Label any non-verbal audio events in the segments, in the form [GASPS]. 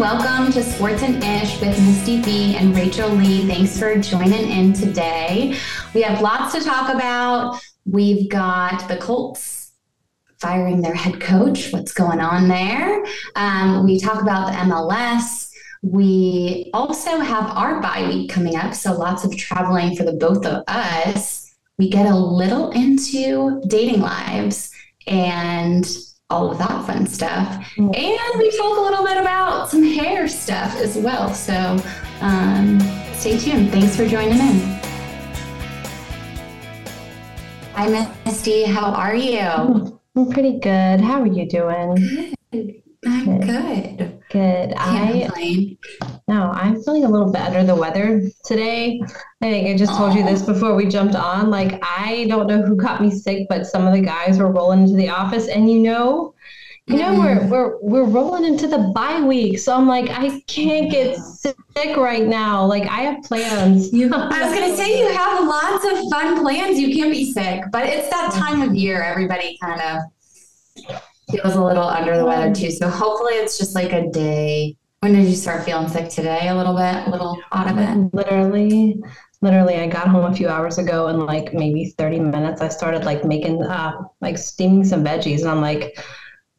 welcome to Sports and Ish with Misty V and Rachael Leigh. Thanks for joining in today. We have lots to talk about. We've got the Colts firing their head coach. What's going on there? Um, we talk about the MLS. We also have our bye week coming up, so lots of traveling for the both of us. We get a little into dating lives and all of that fun stuff. Mm. And we talk a little bit about some hair stuff as well. So um, stay tuned. Thanks for joining in. Hi, Misty. How are you? I'm pretty good. How are you doing? Good. I'm good. Good. I no, I'm feeling a little better. the weather today. I think I just told you this before we jumped on. Like I don't know who got me sick, but some of the guys were rolling into the office, and you know, you know, we're we're we're rolling into the bye week. So I'm like, I can't get sick right now. Like I have plans. You, [LAUGHS] I was gonna say you have lots of fun plans. You can't be sick, but it's that time of year. Everybody kind of feels a little under the weather too. So hopefully it's just like a day. When did you start feeling sick today? A little bit, a little out of it? Literally, literally I got home a few hours ago and like maybe 30 minutes I started like making uh like steaming some veggies and I'm like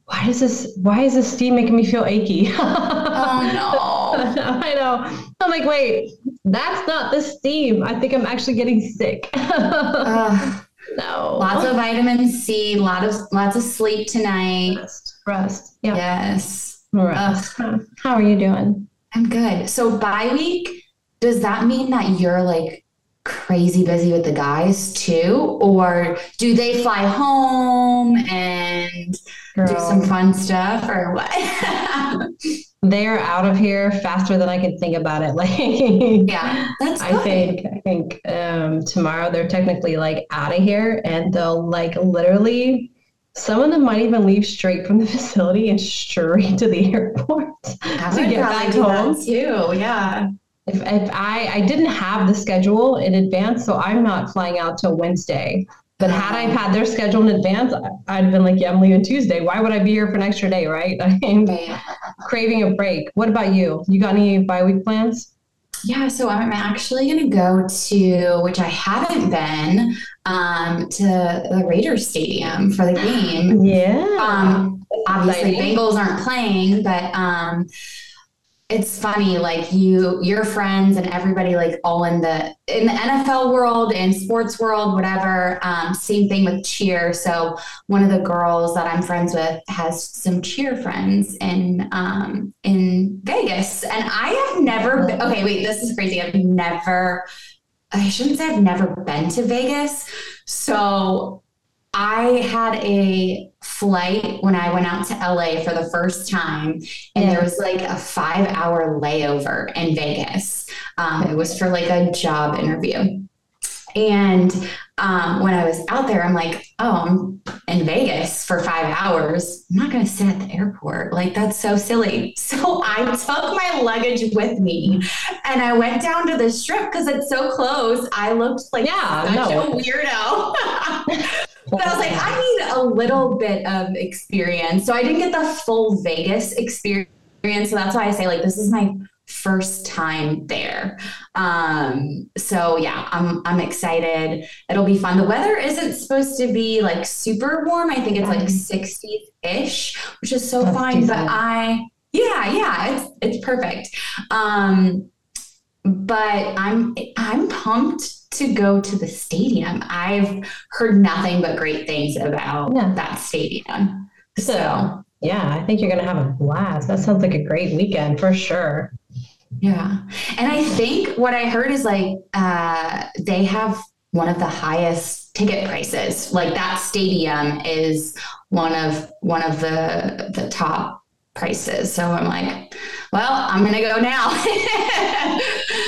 why does this why is this steam making me feel achy? [LAUGHS] oh no. [LAUGHS] I know. I'm like, wait, that's not the steam. I think I'm actually getting sick. [LAUGHS] uh, no. Lots of vitamin C, lot of lots of sleep tonight. Rest. Rest. Yeah. Yes. Rest. How are you doing? I'm good. So bye week, does that mean that you're like crazy busy with the guys too? Or do they fly home and Girl. do some fun stuff or what? [LAUGHS] they're out of here faster than I can think about it. [LAUGHS] Like, yeah, that's I think I think um, tomorrow they're technically like out of here, and they'll like literally. Some of them might even leave straight from the [LAUGHS] facility and straight to the airport I to get back home. too, yeah. If, if I I didn't have the schedule in advance, so I'm not flying out till Wednesday. But had I had their schedule in advance, I'd have been like, yeah, I'm leaving Tuesday. Why would I be here for an extra day, right? [LAUGHS] I'm craving a break. What about you? You got any bye week plans? Yeah, so I'm actually going to go to, which I haven't been, um, to the Raiders Stadium for the game. Yeah. Um, obviously, Bengals aren't playing, but um, it's funny like you your friends and everybody like all in the in the nfl world and sports world whatever um, same thing with cheer. So one of the girls that i'm friends with has some cheer friends in um, in vegas. And i have never been, okay wait this is crazy. I've never i shouldn't say i've never been to vegas. So I had a flight when I went out to LA for the first time, and there was like a five hour layover in Vegas. Um, it was for like a job interview. And um, when I was out there, I'm like, oh, I'm in Vegas for five hours. I'm not going to sit at the airport. Like, that's so silly. [LAUGHS] So I took my luggage with me and I went down to the strip because it's so close. I looked like yeah, such no. a weirdo. [LAUGHS] But I was like, I need a little bit of experience. So I didn't get the full Vegas experience. So that's why I say, like, this is my first time there. Um, so yeah, I'm I'm excited. It'll be fun. The weather isn't supposed to be like super warm. I think it's like 60-ish, which is so That's fine. Decent. But I yeah, yeah, it's it's perfect. Um, but I'm I'm pumped to go to the stadium. I've heard nothing but great things about yeah. that stadium. So, yeah, I think you're going to have a blast. That sounds like a great weekend for sure. Yeah. And I think what I heard is like uh, they have one of the highest ticket prices. Like that stadium is one of one of the the top prices. So I'm like, well, I'm gonna go now.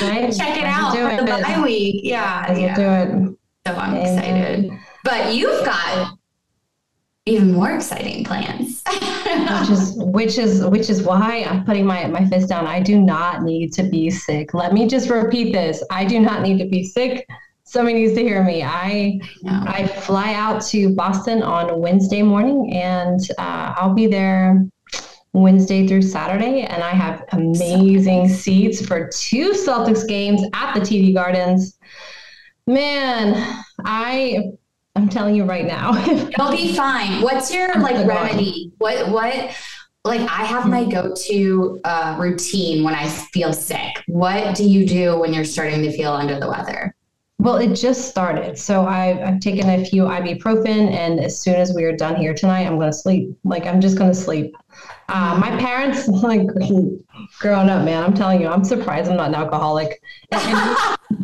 right. [LAUGHS] Check it out for the bye week. Yeah, yeah. Do it. So I'm excited. But you've got even more exciting plans. which is which is which is why I'm putting my my fist down. I do not need to be sick. Let me just repeat this. I do not need to be sick. Somebody needs to hear me. I no. I fly out to Boston on Wednesday morning, and uh, I'll be there Wednesday through Saturday, and I have amazing seats for two Celtics games at the TD Gardens. Man, I I'm telling you right now. [LAUGHS] You'll be fine. What's your like remedy? What what like I have my go-to uh, routine when I feel sick. What do you do when you're starting to feel under the weather? Well, it just started. So I've, I've taken a few ibuprofen, and as soon as we are done here tonight, I'm going to sleep. Like, I'm just going to sleep. Uh, my parents, [LAUGHS] like growing up, man, I'm telling you, I'm surprised I'm not an alcoholic.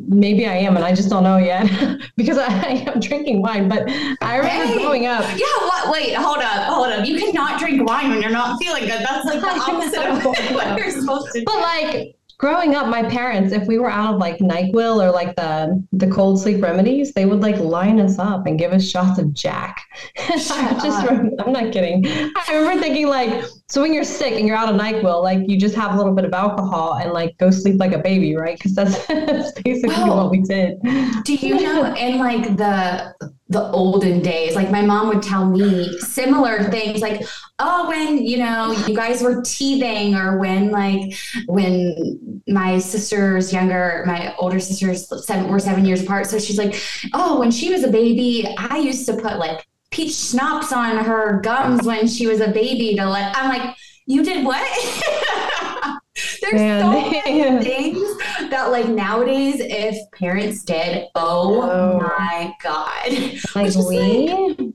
Maybe I am, and I just don't know yet [LAUGHS] because I, I, am drinking wine. But I remember hey, growing up. Yeah, what? Wait, hold up, hold up. You cannot drink wine when you're not feeling good. That's like the [LAUGHS] opposite of what you're supposed to do. But like, growing up, my parents, if we were out of like NyQuil or like the the cold sleep remedies, they would like line us up and give us shots of Jack. I just remember, I'm not kidding. I remember thinking like, so when you're sick and you're out of NyQuil, like you just have a little bit of alcohol and like go sleep like a baby, right? Because that's, [LAUGHS] that's basically well, what we did. Do you know in like the the olden days. Like my mom would tell me similar things like, oh, when, you know, you guys were teething or when like when my sisters younger, my older sisters seven were seven years apart. So she's like, oh, when she was a baby, I used to put like peach schnapps on her gums when she was a baby to let I'm like, you did what? [LAUGHS] There's Man. so [LAUGHS] many things that like nowadays, if parents did, oh, oh. my god, like we. Like,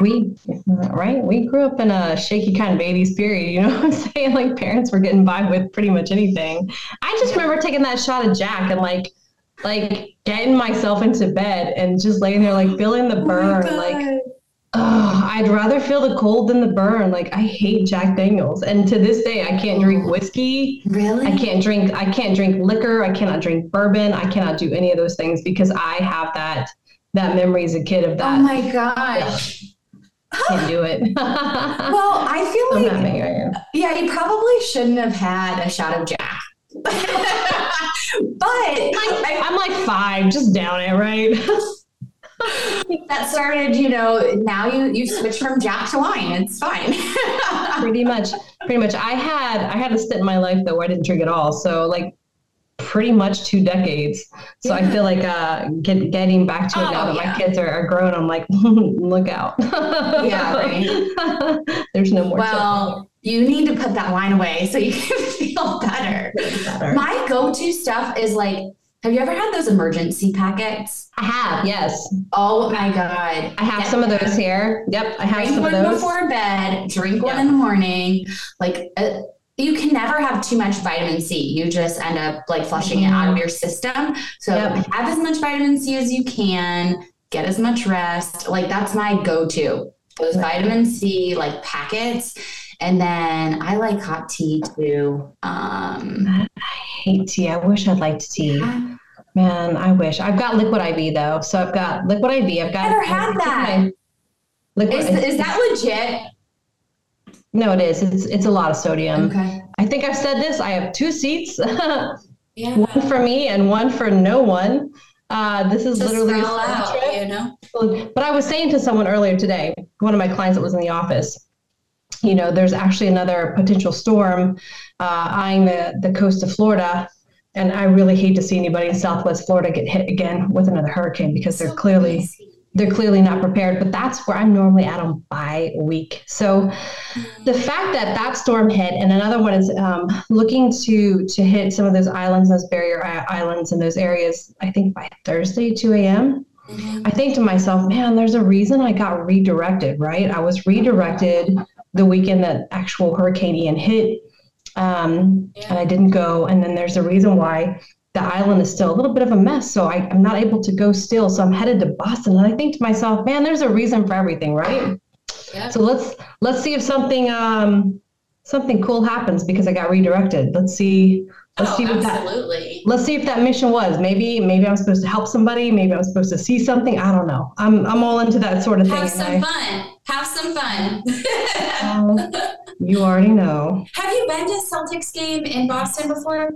we right we grew up in a shaky kind of 80s period you know [LAUGHS] what i'm saying like parents were getting by with pretty much anything i just remember taking that shot of jack and like like getting myself into bed and just laying there like feeling the oh burn oh like Oh, I'd rather feel the cold than the burn. Like I hate Jack Daniels, and to this day, I can't drink oh. whiskey. Really? I can't drink. I can't drink liquor. I cannot drink bourbon. I cannot do any of those things because I have that that memory as a kid of that. Oh my gosh. Can't do it. [LAUGHS] well, I feel like yeah, you probably shouldn't have had a shot of Jack. But I, I'm like five, just down it, right? [LAUGHS] that started, you know, now you you switch from Jack to wine. It's fine. [LAUGHS] pretty much, pretty much. I had I had a stint in my life though where I didn't drink at all. So like pretty much two decades. So yeah. I feel like uh, get, getting back to it oh, now that yeah. my kids are, are grown, I'm like, [LAUGHS] look out. yeah, right. There's no more. Well, you need to put that wine away so you [LAUGHS] can feel better. better. My go-to stuff is like have you ever had those Emergen-C packets? I have, yes. Oh my god! I have some of those here. Yep, I have drink some one of those before bed. Drink one in the morning. Like uh, you can never have too much vitamin C. You just end up like flushing mm-hmm. it out of your system. So yep. have as much vitamin C as you can. Get as much rest. Like that's my go-to. Those vitamin C like packets. And then I like hot tea too. Um, I hate tea. I wish I liked tea. Man, I wish. I've got liquid IV though. So I've got liquid IV. I've got. Never had that. Liquid, is, is that legit? No, it is. It's it's a lot of sodium. Okay. I think I've said this. I have two seats. [LAUGHS] yeah. One for me and one for no one. Uh, this is Just literally out, you know. But I was saying to someone earlier today, one of my clients that was in the office, you know, there's actually another potential storm uh, eyeing the the coast of Florida and I really hate to see anybody in Southwest Florida get hit again with another hurricane because they're clearly they're clearly not prepared. But that's where I'm normally at on bye week. So the fact that that storm hit and another one is um, looking to to hit some of those islands, those barrier islands, and those areas. I think by Thursday, 2 a.m. Mm-hmm. I think to myself, man, there's a reason I got redirected. Right, I was redirected the weekend that actual Hurricane Ian hit um, yeah. and I didn't go. And then there's a reason why the island is still a little bit of a mess. So I, am not able to go still. So I'm headed to Boston, and I think to myself, man, there's a reason for everything, right? Yeah. So let's let's see if something um, something cool happens because I got redirected. Let's see. Let's oh, see what absolutely. that. Let's see if that mission was. Maybe maybe I'm supposed to help somebody. Maybe I'm supposed to see something. I don't know. I'm I'm all into that sort of Have thing. Have some fun. Have some fun. uh, you already know. Have you been to Celtics game in Boston before?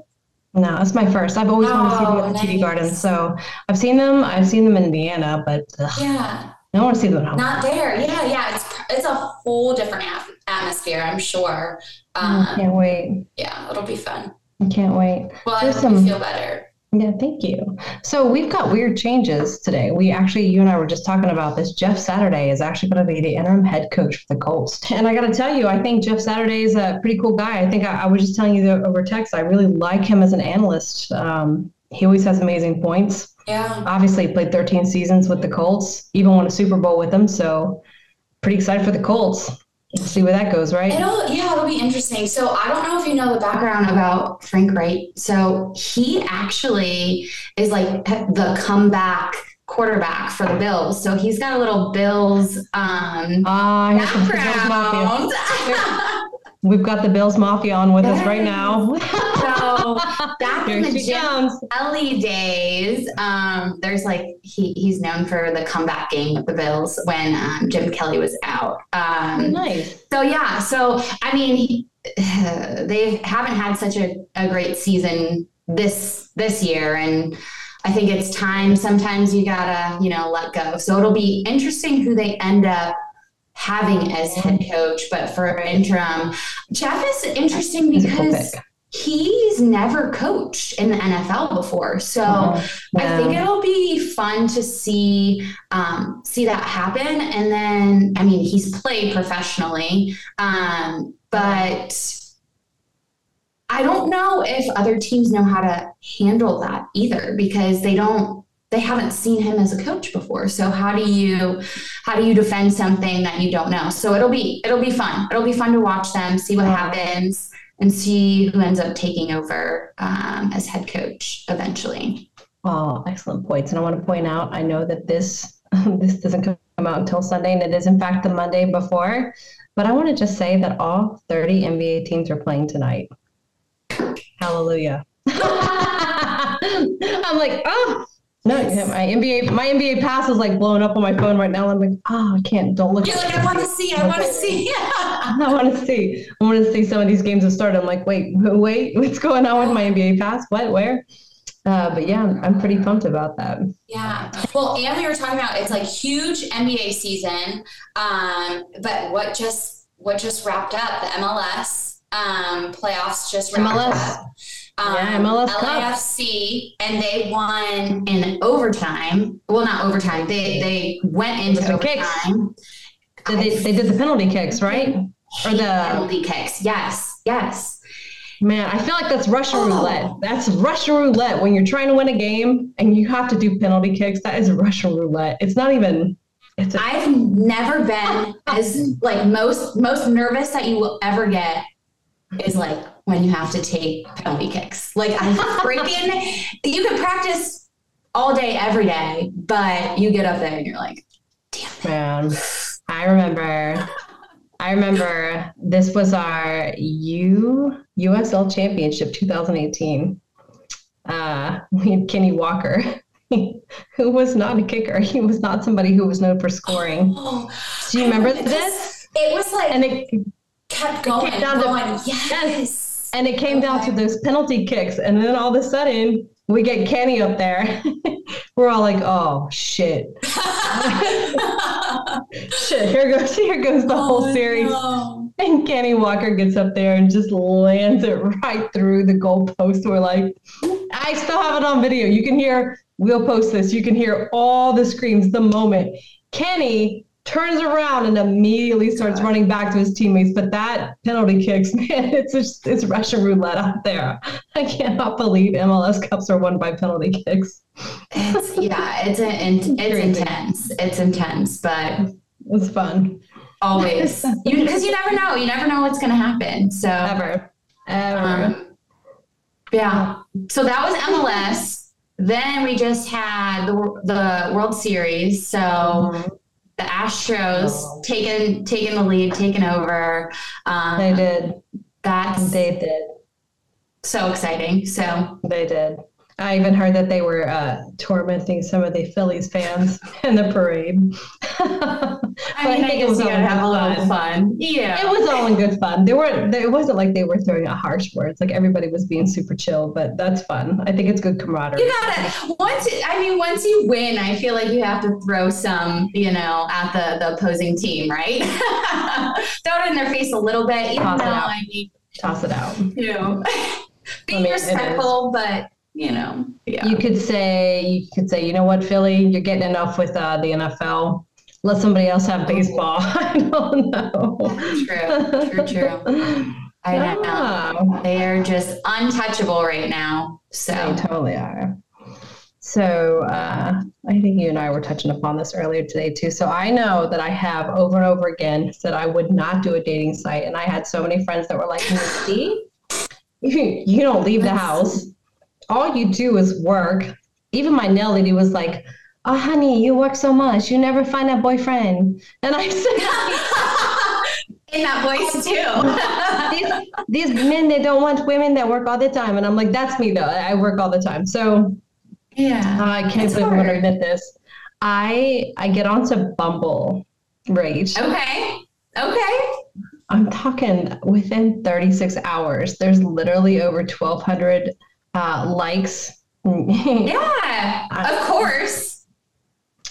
No, it's my first. I've always oh, wanted to see them at the nice. TD Garden. So I've seen them. I've seen them in Indiana, but ugh, yeah, I want to see them at home. Not there. Yeah, yeah. It's it's a whole different atmosphere atmosphere, I'm sure. Um, I can't wait. Yeah, it'll be fun. I can't wait. Well, I hope some... you feel better. Yeah, thank you. So we've got weird changes today. We actually, you and I were just talking about this. Jeff Saturday is actually going to be the interim head coach for the Colts. [LAUGHS] And I got to tell you, I think Jeff Saturday is a pretty cool guy. I think I, I was just telling you over text, I really like him as an analyst. Um, he always has amazing points. Yeah. Obviously, he played 13 seasons with the Colts, even won a Super Bowl with them. So pretty excited for the Colts. See where that goes, right? It'll yeah, it'll be interesting. So I don't know if you know the background about Frank Reich. So he actually is like the comeback quarterback for the Bills. So he's got a little Bills um uh, [LAUGHS] background. [LAUGHS] [LAUGHS] We've got the Bills Mafia on with us right now. [LAUGHS] so back in the Jim Kelly days, um, there's like he he's known for the comeback game with the Bills when um, Jim Kelly was out. Um, nice. So yeah, so I mean, he, [SIGHS] they haven't had such a, a great season this this year, and I think it's time. Sometimes you gotta you know let go. So it'll be interesting who they end up having as head coach, but for interim, Jeff is interesting because he's never coached in the NFL before. So yeah. I think it'll be fun to see um, see that happen. And then, I mean, he's played professionally, um, but I don't know if other teams know how to handle that either because they don't they haven't seen him as a coach before. So how do you how do you defend something that you don't know? So it'll be it'll be fun. It'll be fun to watch them see what happens and see who ends up taking over um, as head coach eventually. Oh excellent points. And i want to point out i know that this [LAUGHS] this doesn't come out until sunday and it is in fact the monday before. But i want to just say that all 30 nba teams are playing tonight. Hallelujah. [LAUGHS] I'm like oh no, yeah, my NBA my NBA pass is like blowing up on my phone right now. I'm like, oh, I can't. Don't look. You're like, I want to see. I want to [LAUGHS] [LAUGHS] see. I want to see. I want to see some of these games have started. I'm like, wait, [LAUGHS] wait, what's going on with my NBA pass? What? Where? Uh, but yeah, I'm pretty pumped about that. Yeah. Well, and we were talking about it's like huge NBA season. Um, but what just what just wrapped up the MLS um, playoffs just wrapped MLS. up um, yeah, MLS LAFC, Cup. and they won in overtime. Well, not overtime. They they went into the overtime. Did they, they did the penalty kicks, right? Or the penalty kicks. Yes, yes. Man, I feel like that's Russian oh. roulette. That's Russian roulette when you're trying to win a game and you have to do penalty kicks. That is Russian roulette. It's not even. It's a- I've never been [LAUGHS] as like most most nervous that you will ever get is like when you have to take penalty kicks. Like I freaking [LAUGHS] you can practice all day every day, but you get up there and you're like, damn. Man, I remember I remember this was our U USL Championship 2018. Uh, we had Kenny Walker, [LAUGHS] who was not a kicker. He was not somebody who was known for scoring. [GASPS] Oh, Do you remember this? It was like and it kept going, down going. To, yes. yes [LAUGHS] and it came okay. down to those penalty kicks. And then all of a sudden, we get Kenny up there. [LAUGHS] We're all like, oh, shit. [LAUGHS] shit, here goes, here goes the oh, whole series. No. And Kenny Walker gets up there and just lands it right through the goalpost. We're like, I still have it on video. You can hear, we'll post this. You can hear all the screams the moment Kenny turns around and immediately starts running back to his teammates. But that penalty kicks, [LAUGHS] man, it's just it's Russian roulette out there. I cannot believe MLS Cups are won by penalty kicks. It's yeah, it's a, [LAUGHS] it's intense. It's intense, but it's fun. Always, because [LAUGHS] you, you, never know. You never know what's going to happen. So ever, ever. Um, yeah. So that was MLS. Then we just had the the World Series. So. Mm-hmm the Astros oh. taking taking the lead, taking over. Um, they did. That's they did. So exciting. So they did. I even heard that they were uh, tormenting some of the Phillies fans [LAUGHS] in the parade. [LAUGHS] I mean, I, I it was all have a little fun. Yeah, it was all in good fun. They weren't. It wasn't like they were throwing out harsh words. Like everybody was being super chill, but that's fun. I think it's good camaraderie. You gotta once. I mean, once you win, I feel like you have to throw some, you know, at the the opposing team, right? [LAUGHS] throw it in their face a little bit, even Toss though I mean, toss it out. You know, [LAUGHS] be I mean, respectful, but you know, yeah. You could say, you could say, you know what, Philly, you're getting enough with uh, the NFL let somebody else have baseball. [LAUGHS] I don't know. True, true, true. I don't know. They are just untouchable right now. So they totally are. So uh, I think you and I were touching upon this earlier today too. So I know that I have over and over again said I would not do a dating site, and I had so many friends that were like, "See, you, you don't leave the house. All you do is work." Even my nail lady was like, oh honey you work so much. You never find a boyfriend. And i said [LAUGHS] in that voice [LAUGHS] too. These, these men they don't want women that work all the time. And i'm like that's me though. I work all the time. So yeah. Uh, i can't believe i'm going admit this. I i get onto bumble rage. Okay. Okay. I'm talking within 36 hours. There's literally over 1200 uh, likes. [LAUGHS] Yeah. Of course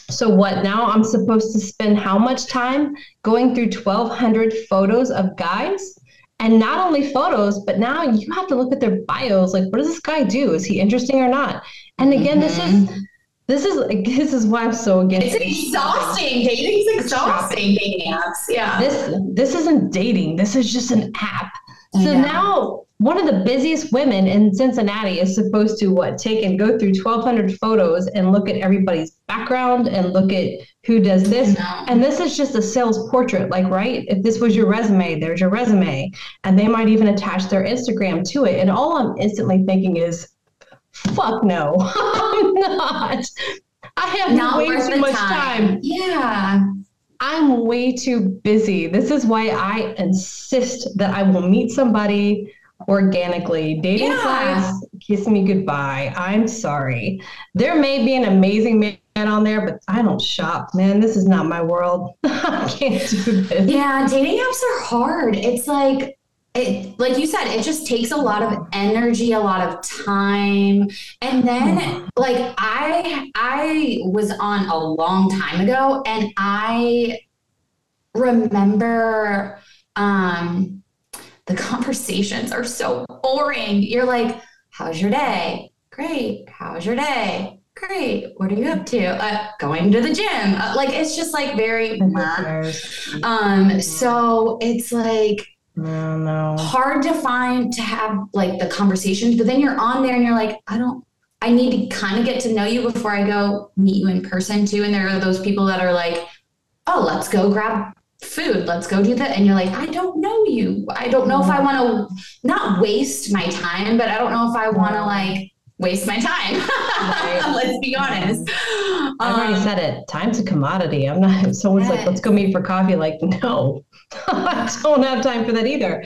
so what now I'm supposed to spend how much time going through 1200 photos of guys? And not only photos, but now you have to look at their bios. Like, what does this guy do? Is he interesting or not? And again, mm-hmm. this is this [LAUGHS] is this is why I'm so against. It's exhausting. Dating's exhausting. Dating apps. Yeah. This this isn't dating. This is just an app. So yeah. now one of the busiest women in Cincinnati is supposed to what take and go through 1200 photos and look at everybody's background and look at who does this. and this is just a sales portrait like right? If this was your resume there's your resume. And they might even attach their Instagram to it. And all I'm instantly thinking is fuck no [LAUGHS] I'm not. I have not way too much time. time. Yeah I'm way too busy. This is why I insist that I will meet somebody organically. Dating yeah. sites, kiss me goodbye. I'm sorry. There may be an amazing man on there, but I don't shop, man. This is not my world. [LAUGHS] I can't do this. Yeah, dating apps are hard. It's like it like you said it just takes a lot of energy a lot of time and then mm-hmm. like i i was on a long time ago and i remember um the conversations are so boring. You're like, how's your day? Great. How's your day? Great. What are you up to? Uh, going to the gym. Uh, like it's just like very um so it's like no, no. hard to find to have like the conversations, but then you're on there and you're like, I don't I need to kind of get to know you before I go meet you in person too. And there are those people that are like, oh, let's go grab food. Let's go do that. And you're like i don't know you. I don't know if i mm-hmm. want to not waste my time but i don't know if i want to like waste my time right. [LAUGHS] let's be honest i've um, already said it time's a commodity i'm not someone's yes. like let's go meet for coffee like [LAUGHS] no [LAUGHS] i don't have time for that either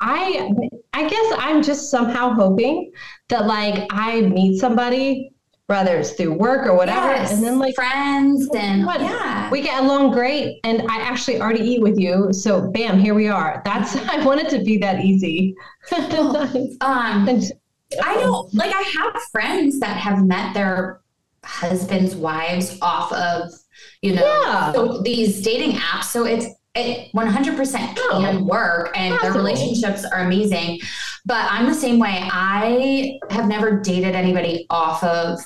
i i guess i'm just somehow hoping that like i meet somebody whether it's through work or whatever. Yes, and then like friends and what? yeah. We get along great. And I actually already eat with you. So bam, here we are. That's I want it to be that easy. um I don't like I have friends that have met their husbands' wives off of, you know, yeah. so these dating apps. So it's it 100% can work and possible. their relationships are amazing but i'm the same way i have never dated anybody off of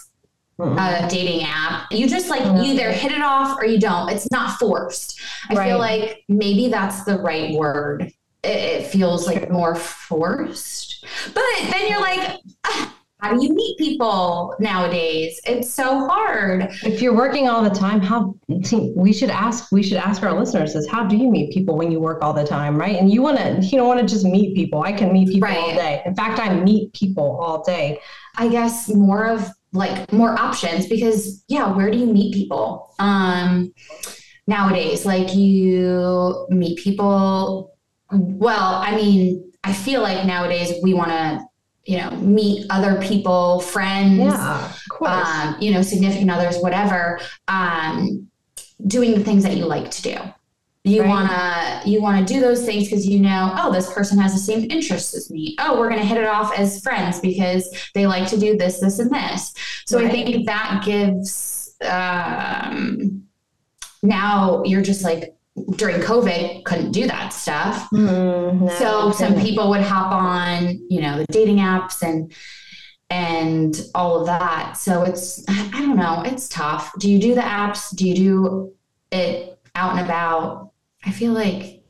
mm-hmm. a dating app. You just like mm-hmm. you either hit it off or you don't. It's not forced. I right. feel like maybe that's the right word. It, it feels like more forced. But then you're like, ah, how do you meet people nowadays? It's so hard. If you're working all the time, how we should ask we should ask our listeners is how do you meet people when you work all the time, right? And you want to you don't want to just meet people. I can meet people right. all day. In fact, I meet people all day. I guess more of like more options because yeah, where do you meet people? Um nowadays like you meet people well, I mean, I feel like nowadays we want to you know, meet other people, friends, yeah, um, you know, significant others, whatever, um, doing the things that you like to do. You Right. wanna you wanna do those things because you know, oh, this person has the same interests as me. Oh, we're gonna hit it off as friends because they like to do this, this, and this. So I think that gives um now you're just like during COVID couldn't do that stuff. Mm, no, So some people would hop on, you know, the dating apps and and all of that. So it's I I don't know, it's tough. Do you do the apps? Do you do it out and about? I feel like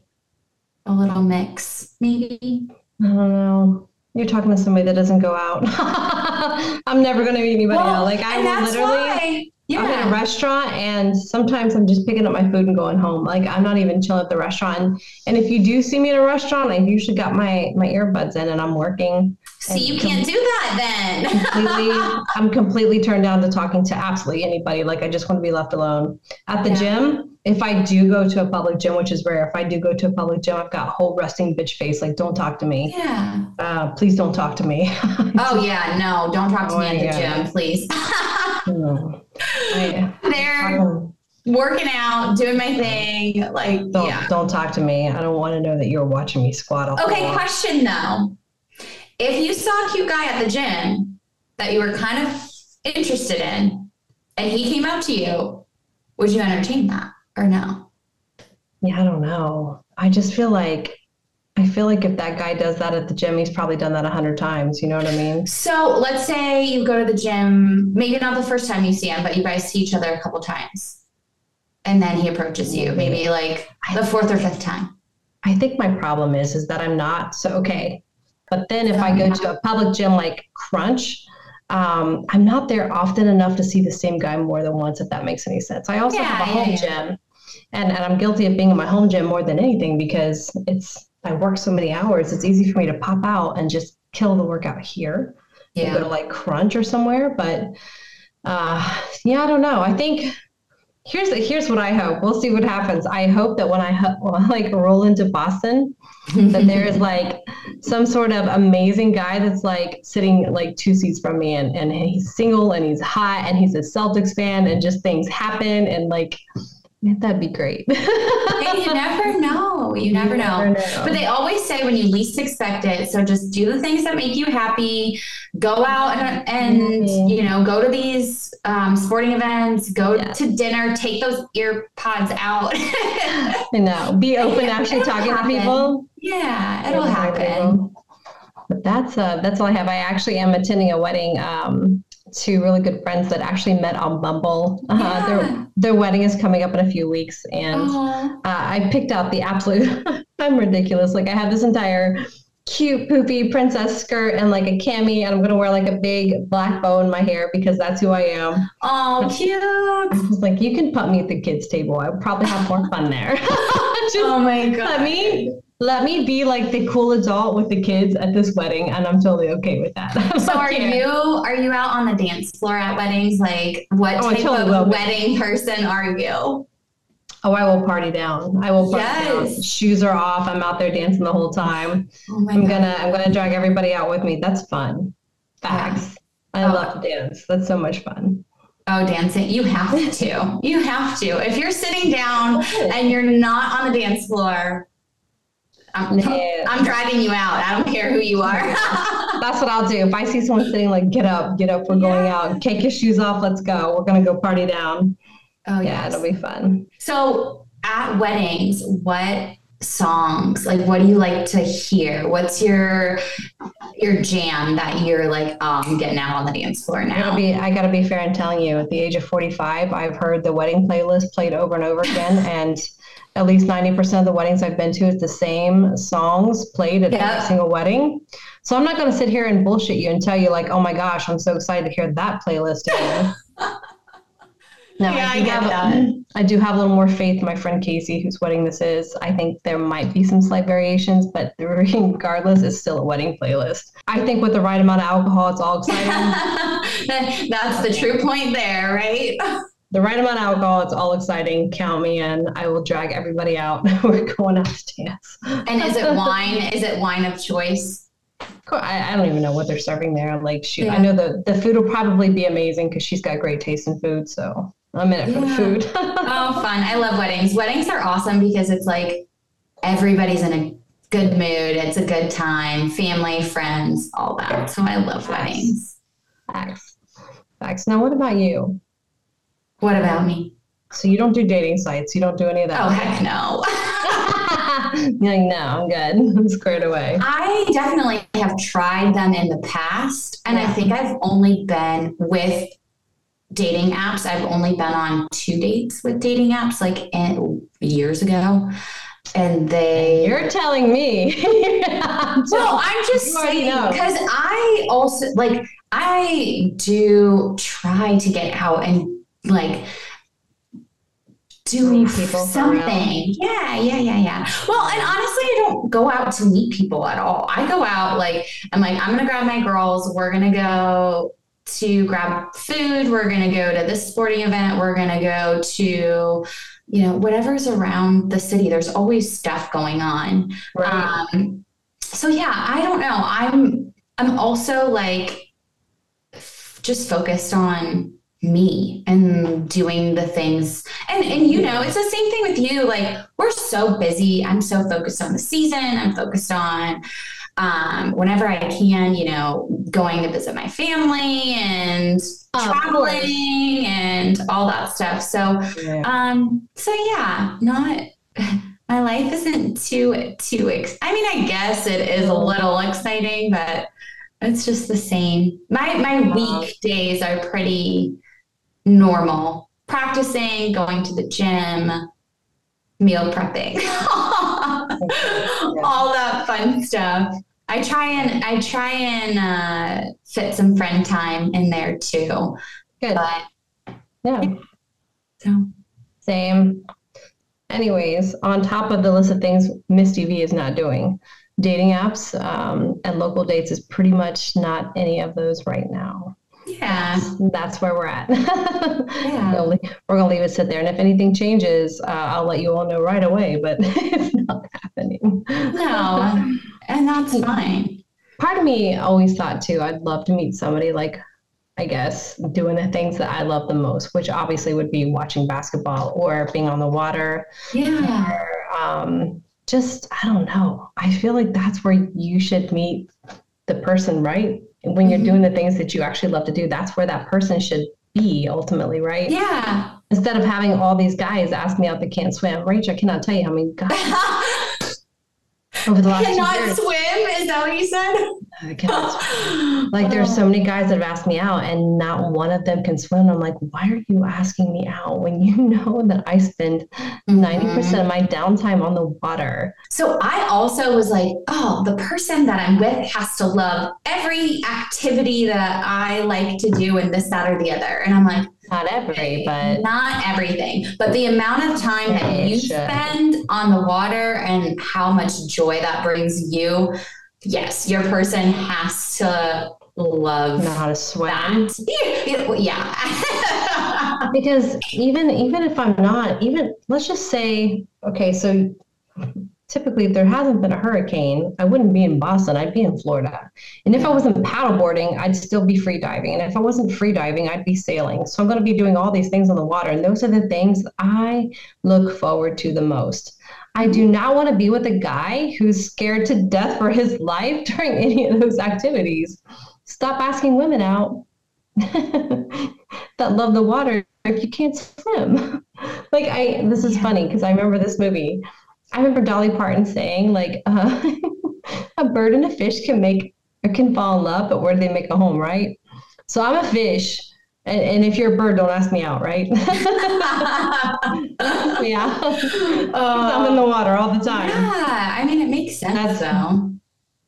a little mix, maybe. I don't know. You're talking to somebody that doesn't go out. [LAUGHS] I'm never going to meet anybody Well, else. Like I will literally. why. I'm in a restaurant and sometimes I'm just picking up my food and going home. Like I'm not even chilling at the restaurant. And, and if you do see me in a restaurant, I've usually got my my earbuds in and I'm working. See, you can't do that then. [LAUGHS] Completely, I'm completely turned down to talking to absolutely anybody. Like I just want to be left alone. At the Yeah. gym, if I do go to a public gym, which is rare, if I do go to a public gym, I've got whole resting bitch face. Like don't talk to me. yeah. Uh, please don't talk to me. [LAUGHS] Oh yeah, no, don't talk to Oh me at the gym, please. [LAUGHS] No. I- They're working out, doing my thing. Like, Don't yeah. don't talk to me. I don't want to know that you're watching me squat the Okay, question though. If you saw a cute guy at the gym that you were kind of interested in and he came up to you, would you entertain that or no? Yeah, I don't know. I just feel like I feel like if that guy does that at the gym, he's probably done that a hundred times. You know what I mean? So let's say you go to the gym, maybe not the first time you see him, but you guys see each other a couple times. And then he approaches you, maybe like the fourth or fifth time. I think my problem is is that I'm not so okay. But then if I go to a public gym like Crunch, um, I'm not there often enough to see the same guy more than once, if that makes any sense. I also Yeah, have a home yeah. gym, and, and I'm guilty of being in my home gym more than anything because it's I work so many hours. It's easy for me to pop out and just kill the workout here. and go to like Crunch or somewhere. But uh, yeah, I don't know. I think here's here's what I hope. We'll see what happens. I hope that when I ho- [LAUGHS] like roll into Boston, that there is [LAUGHS] like some sort of amazing guy that's like sitting like two seats from me and, and he's single and he's hot and he's a Celtics fan and just things happen and like that'd be great. [LAUGHS] You never know. You never know. But they always say when you least expect it. So just do the things that make you happy. Go out and, and Mhm. you know go to these um, sporting events. Go to dinner. Take those ear pods out. [LAUGHS] I know. Be open [LAUGHS] actually It'll talking happen. to people. yeah, it'll Yeah, happen. But that's uh that's all I have. I actually am attending a wedding. Um, two really good friends that actually met on Bumble. Uh, Yeah. Their their wedding is coming up in a few weeks, and uh, I picked out the absolute. [LAUGHS] I'm ridiculous. Like I have this entire cute poopy princess skirt and like a cami, and I'm gonna wear like a big black bow in my hair because that's who I am. Oh, cute. I was like, you can put me at the kids' table. I would probably have more fun there. [LAUGHS] Oh my let god. me let me be like the cool adult with the kids at this wedding, and I'm totally okay with that. [LAUGHS] So are Yeah. you are you out on the dance floor at weddings? Like what Oh, type totally of wedding person are you? Oh, I will party down. I will party down. Yes. Shoes are off. I'm out there dancing the whole time. Oh my I'm god. gonna I'm gonna drag everybody out with me. That's fun. Facts. I Oh. love to dance. That's so much fun. Oh, dancing. You have to. You have to. If you're sitting down [LAUGHS] and you're not on the dance floor, I'm, Yeah. I'm dragging you out. I don't care who you are. [LAUGHS] That's what I'll do. If I see someone sitting like, get up, get up, we're going out. Take your shoes off, let's go. We're gonna go party down. oh, Yeah, yes. it'll be fun. So at weddings, what songs, like what do you like to hear? What's your your jam that you're like, oh, I'm getting out on the dance floor I gotta now? be I gotta be fair in telling you, at the age of 45, I've heard the wedding playlist played over and over again, [LAUGHS] and at least 90% of the weddings I've been to, it's the same songs played at Yeah. every single wedding. So I'm not gonna sit here and bullshit you and tell you like, oh my gosh, I'm so excited to hear that playlist again. [LAUGHS] No, Yeah, I do get have, that. I do have a little more faith in my friend Casey, whose wedding this is. I think there might be some slight variations, but [LAUGHS] regardless, it's still a wedding playlist. I think with the right amount of alcohol, it's all exciting. [LAUGHS] That's the true point there, right? The right amount of alcohol, it's all exciting. Count me in. I will drag everybody out. [LAUGHS] We're going out to dance. And is it [LAUGHS] wine? Is it wine of choice? I, I don't even know what they're serving there. Like, shoot, yeah. I know the the food will probably be amazing because she's got great taste in food. So I'm in it for the food. [LAUGHS] oh, fun! I love weddings. Weddings are awesome because it's like everybody's in a good mood. It's a good time, family, friends, all that. So I love weddings. Facts. Facts. Now, what about you? What about me? So you don't do dating sites. You don't do any of that. Oh heck no. [LAUGHS] You're like, no, I'm good. [LAUGHS] I'm squared away. I definitely have tried them in the past, and yeah. I think I've only been with dating apps. I've only been on two dates with dating apps, like in, years ago and they you're telling me [LAUGHS] well i'm just saying because i also like i do try to get out and like do people something. Yeah yeah yeah yeah. Well and honestly i don't go out to meet people at all. I go out like i'm like i'm gonna grab my girls. We're gonna go to grab food. We're gonna go to this sporting event. We're gonna go to you know, whatever's around the city, there's always stuff going on. Right. Um, so yeah, I don't know. I'm I'm also like f- just focused on me and doing the things and and you know it's the same thing with you like we're so busy i'm so focused on the season i'm focused on um, whenever I can, you know, going to visit my family and oh, traveling and all that stuff. So, yeah. um, so yeah, not my life isn't too too. Ex- I mean, I guess it is a little exciting, but it's just the same. My my weekdays are pretty normal. Practicing, going to the gym, meal prepping, [LAUGHS] all that fun stuff. I try and I try and uh, fit some friend time in there too. Good. But, yeah. So same. Anyways, on top of the list of things Misty V is not doing, dating apps um, and local dates is pretty much not any of those right now. Yeah. That's where we're at. [LAUGHS] yeah. we're going to leave it sit there. And if anything changes, uh, I'll let you all know right away, but [LAUGHS] it's not happening. No, and that's [LAUGHS] fine. Part of me always thought too, I'd love to meet somebody like, I guess, doing the things that I love the most, which obviously would be watching basketball or being on the water. Yeah. Or, um, just, I don't know. I feel like that's where you should meet the person, right? When you're mm-hmm. doing the things that you actually love to do, that's where that person should be ultimately, right? Yeah. Instead of having all these guys ask me out that can't swim. Rach, I cannot tell you how many guys [LAUGHS] over the last cannot swim. Is that what you said? I cannot Like there's so many guys that have asked me out and not one of them can swim. I'm like, why are you asking me out when you [LAUGHS] know that I spend 90% mm-hmm. of my downtime on the water? So I also was like, oh, the person that I'm with has to love every activity that I like to do and this, that, or the other. And I'm like, not every, but not everything. But the amount of time that you spend on the water and how much joy that brings you yes, your person has to love know how to swim. That. [LAUGHS] Yeah. [LAUGHS] because even even if I'm not, even let's just say, okay, so typically if there hasn't been a hurricane, I wouldn't be in Boston, I'd be in Florida. And if I wasn't paddleboarding, I'd still be free diving. And if I wasn't free diving, I'd be sailing. So I'm going to be doing all these things on the water. And those are the things I look forward to the most. I do not want to be with a guy who's scared to death for his life [LAUGHS] during any of those activities. Stop asking women out [LAUGHS] that love the water if you can't swim. [LAUGHS] like I this is funny because I remember this movie. I remember Dolly Parton saying like [LAUGHS] uh, a bird and a fish can make or can fall in love, but where do they make a home, right? So I'm a fish and, and if you're a bird, don't ask me out, right? [LAUGHS] yeah. Uh, I'm in the water all the time. Yeah. I mean, it makes sense That's, though.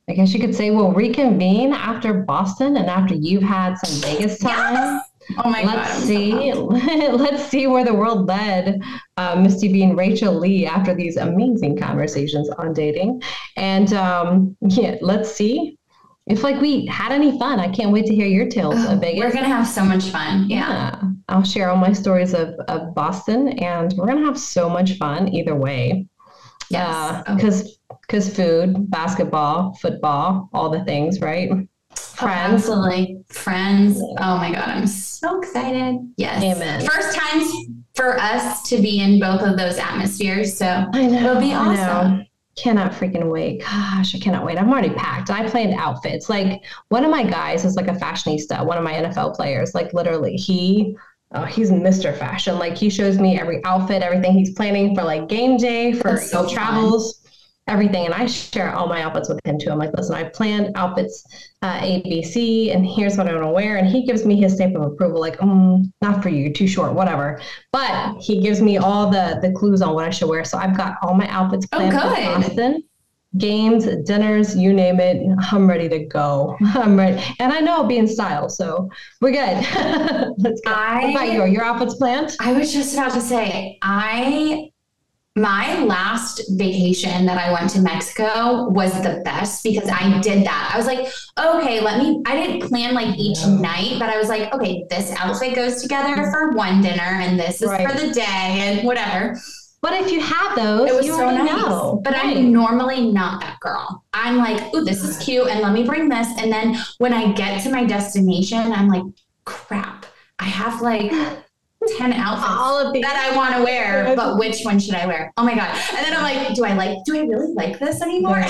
I guess you could say we'll reconvene after Boston and after you've had some Vegas time. Yes. Oh my god let's God. see. So [LAUGHS] let's see where the world led uh, Misty V and Rachael Leigh after these amazing conversations on dating. And um, yeah, let's see if like we had any fun, I can't wait to hear your tales oh, of Vegas. We're gonna have so much fun. Yeah. yeah. I'll share all my stories of, of Boston and we're gonna have so much fun either way. Yeah. Because uh, because food, basketball, football, all the things, right? Friends. Absolutely. Friends. Oh my God. I'm so excited. Yes. Amen. First times for us to be in both of those atmospheres. So I know. it'll be I know. awesome. Cannot freaking wait. Gosh, I cannot wait. I'm already packed. I planned outfits. Like one of my guys is like a fashionista, one of my NFL players. Like literally, he oh, he's Mr. Fashion. Like he shows me every outfit, everything he's planning for like game day, for so travels, everything. And I share all my outfits with him too. I'm like, listen, I planned outfits uh, A, B, C, and here's what I want to wear. And he gives me his stamp of approval, like, mm, not for you, too short, whatever. But he gives me all the the clues on what I should wear. So I've got all my outfits Oh, planned for good. Games, dinners, you name it. I'm ready to go. [LAUGHS] I'm ready. And I know I'll be in style, so we're good. [LAUGHS] Let's go. I- what about you? Are your outfits planned? I was just about to say, I my last vacation that I went to Mexico was the best because I did that. I was like, okay, let me I didn't plan like each Yeah. night, but I was like, okay, this outfit goes together mm-hmm. for one dinner and this is Right. for the day and whatever. But if you have those, It was you so nice. know. But Right. I'm normally not that girl. I'm like, ooh, this is cute, and let me bring this. And then when I get to my destination, I'm like, crap, I have like [LAUGHS] 10 [LAUGHS] outfits all of these. that I want to wear, [LAUGHS] but which one should I wear? Oh my God. And then I'm like, do I like, do I really like this anymore?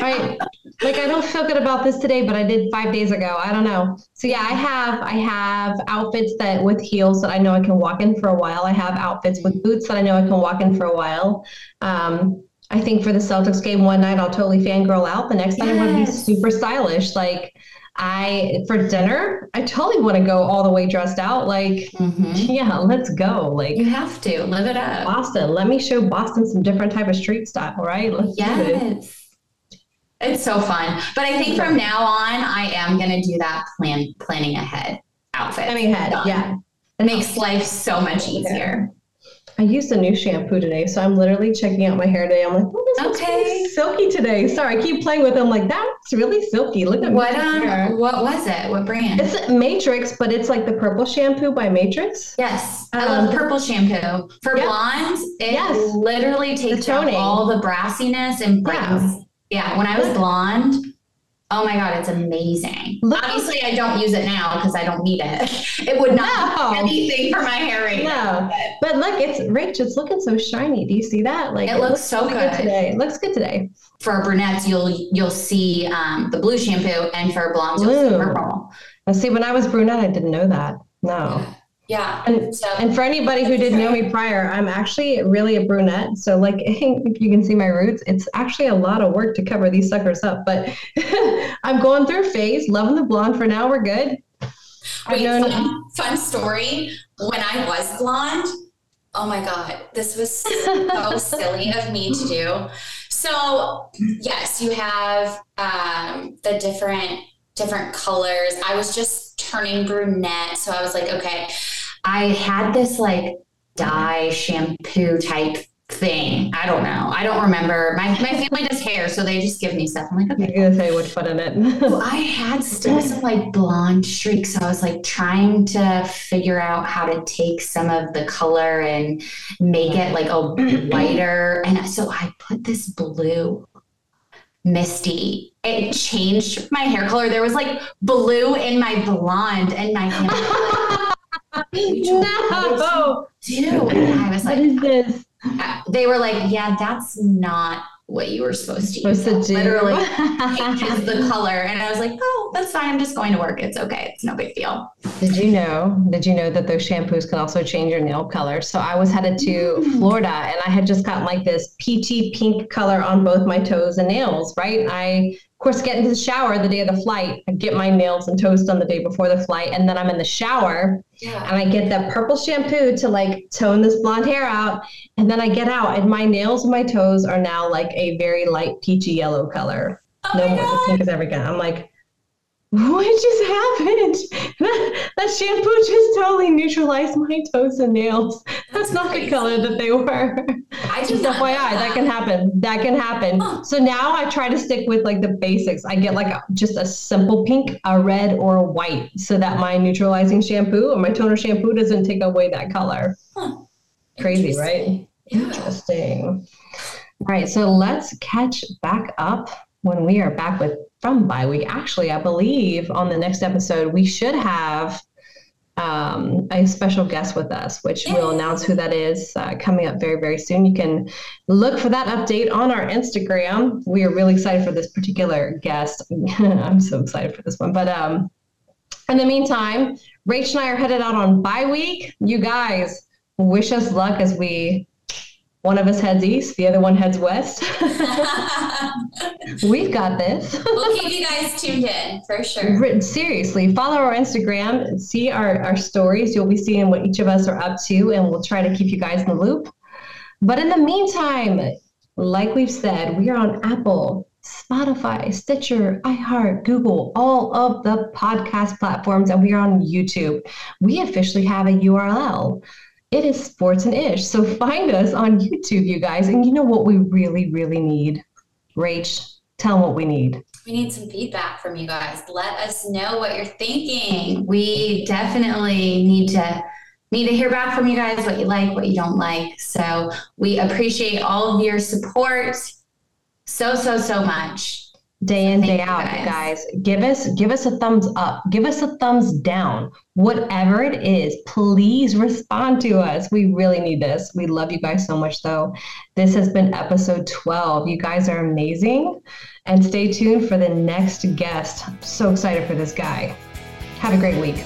right [LAUGHS] like i don't feel good about this today but i did five days ago i don't know so yeah i have i have outfits that with heels that i know i can walk in for a while i have outfits with boots that i know i can walk in for a while um i think for the celtics game one night i'll totally fangirl out the next night i want to be super stylish like i for dinner i totally want to go all the way dressed out like Mhm. yeah let's go like You have to live it up. boston let me show boston some different type of street style right let's Yes. It's so fun. But I think from now on, I am going to do that plan planning ahead outfit. planning ahead yeah It makes life so much easier. I used a new shampoo today, so I'm literally checking out my hair today. I'm like, oh, this looks Okay. really silky today. Sorry, I keep playing with them. Like that's really silky. Look at What my hair. um what was it? What brand? It's Matrix, but it's like the purple shampoo by Matrix. yes, I Um, love purple shampoo. For yeah. blondes, it Yes. literally takes out all the brassiness and brightens. Yeah. when I was blonde, oh my god, it's amazing. Look- Obviously, I don't use it now because I don't need it. [LAUGHS] It would not No. anything for my hair right now. No, but look, it's rich. It's looking so shiny. Do you see that? Like It looks so really good. today. It looks good today. For brunettes, you'll you'll see um, the blue shampoo, and for blondes, you'll see Blue. purple. And see, when I was brunette, I didn't know that. No. Yeah. And So And for anybody who didn't know me prior, I'm actually really a brunette. So, like, if [LAUGHS] you can see my roots, it's actually a lot of work to cover these suckers up. But [LAUGHS] I'm going through a phase, loving the blonde for now. We're good. Wait, known- fun, fun story. When I was blonde, oh my God, this was so [LAUGHS] silly of me to do. So, yes, you have um, the different different colors. I was just turning brunette, so I was like, okay. I had this like dye shampoo type thing. I don't know. I don't remember. My my family does hair, so they just give me stuff. I'm like, okay. I'm gonna say which put in it. Well, I had still some like blonde streaks. So I was like trying to figure out how to take some of the color and make it like a whiter. And so I put this blue misty. It changed my hair color. There was like blue in my blonde and my hair. [LAUGHS] no. Dude, and I was like, is this? they were like, yeah, that's not what you were supposed to use. Supposed to do. Literally [LAUGHS] changes the color. And I was like, oh, that's fine. I'm just going to work. It's okay. It's no big deal. Did you know? Did you know that those shampoos can also change your nail color? So I was headed to Mm. Florida and I had just gotten like this peachy pink color on both my toes and nails, right? I of course get into the shower the day of the flight. I get my nails and toes done the day before the flight, and then I'm in the shower Yeah. and I get that purple shampoo to like tone this blonde hair out, and then I get out and my nails and my toes are now like a very light peachy yellow color Oh no more God. pink as ever again. I'm like, what just happened? That, that shampoo just totally neutralized my toes and nails. That's, That's not crazy. the color that they were. I Just did not know FYI, that can happen. That can happen. Huh. So now I try to stick with like the basics. I get like a, just a simple pink, a red, or a white, so that my neutralizing shampoo or my toner shampoo doesn't take away that color. Huh. Crazy, right? Yeah. Interesting. All right, so let's catch back up when we are back with from bye week. Actually, I believe on the next episode we should have um, a special guest with us, which we'll announce who that is uh, coming up very, very soon. You can look for that update on our Instagram. We are really excited for this particular guest. [LAUGHS] I'm so excited for this one. But um, in the meantime, Rach and I are headed out on bye week. You guys wish us luck as we one of us heads east, the other one heads west. [LAUGHS] We've got this. we'll keep you guys tuned in for sure. Seriously, follow our Instagram, see our, our stories. You'll be seeing what each of us are up to, and we'll try to keep you guys in the loop. But in the meantime, like we've said, we are on Apple, Spotify, Stitcher, iHeart, Google, all of the podcast platforms, and we are on YouTube. We officially have a URL it is sports and ish. So find us on YouTube, you guys. And you know what we really, really need? Rach, tell them what we need. We need some feedback from you guys. Let us know what you're thinking. We definitely need to need to hear back from you guys what you like, what you don't like. So we appreciate all of your support so, so, so much day in day out guys. guys. give us give us a thumbs up. Give us a thumbs down. Whatever it is please respond to us. We really need this. We love you guys so much though. This has been episode 12 you guys are amazing. And stay tuned for the next guest. I'm so excited for this guy. Have a great week